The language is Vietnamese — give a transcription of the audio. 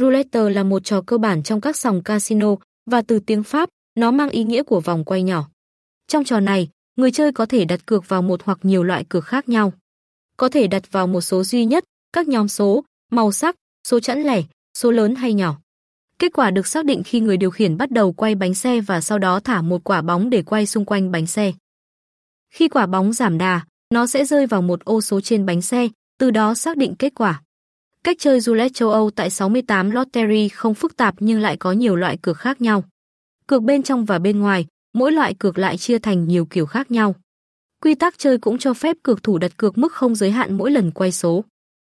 Roulette là một trò cơ bản trong các sòng casino và từ tiếng Pháp, nó mang ý nghĩa của vòng quay nhỏ. Trong trò này, người chơi có thể đặt cược vào một hoặc nhiều loại cược khác nhau. Có thể đặt vào một số duy nhất, các nhóm số, màu sắc, số chẵn lẻ, số lớn hay nhỏ. Kết quả được xác định khi người điều khiển bắt đầu quay bánh xe và sau đó thả một quả bóng để quay xung quanh bánh xe. Khi quả bóng giảm đà, nó sẽ rơi vào một ô số trên bánh xe, từ đó xác định kết quả. Cách chơi roulette châu Âu tại 68 Lottery không phức tạp nhưng lại có nhiều loại cược khác nhau. Cược bên trong và bên ngoài, mỗi loại cược lại chia thành nhiều kiểu khác nhau. Quy tắc chơi cũng cho phép cược thủ đặt cược mức không giới hạn mỗi lần quay số.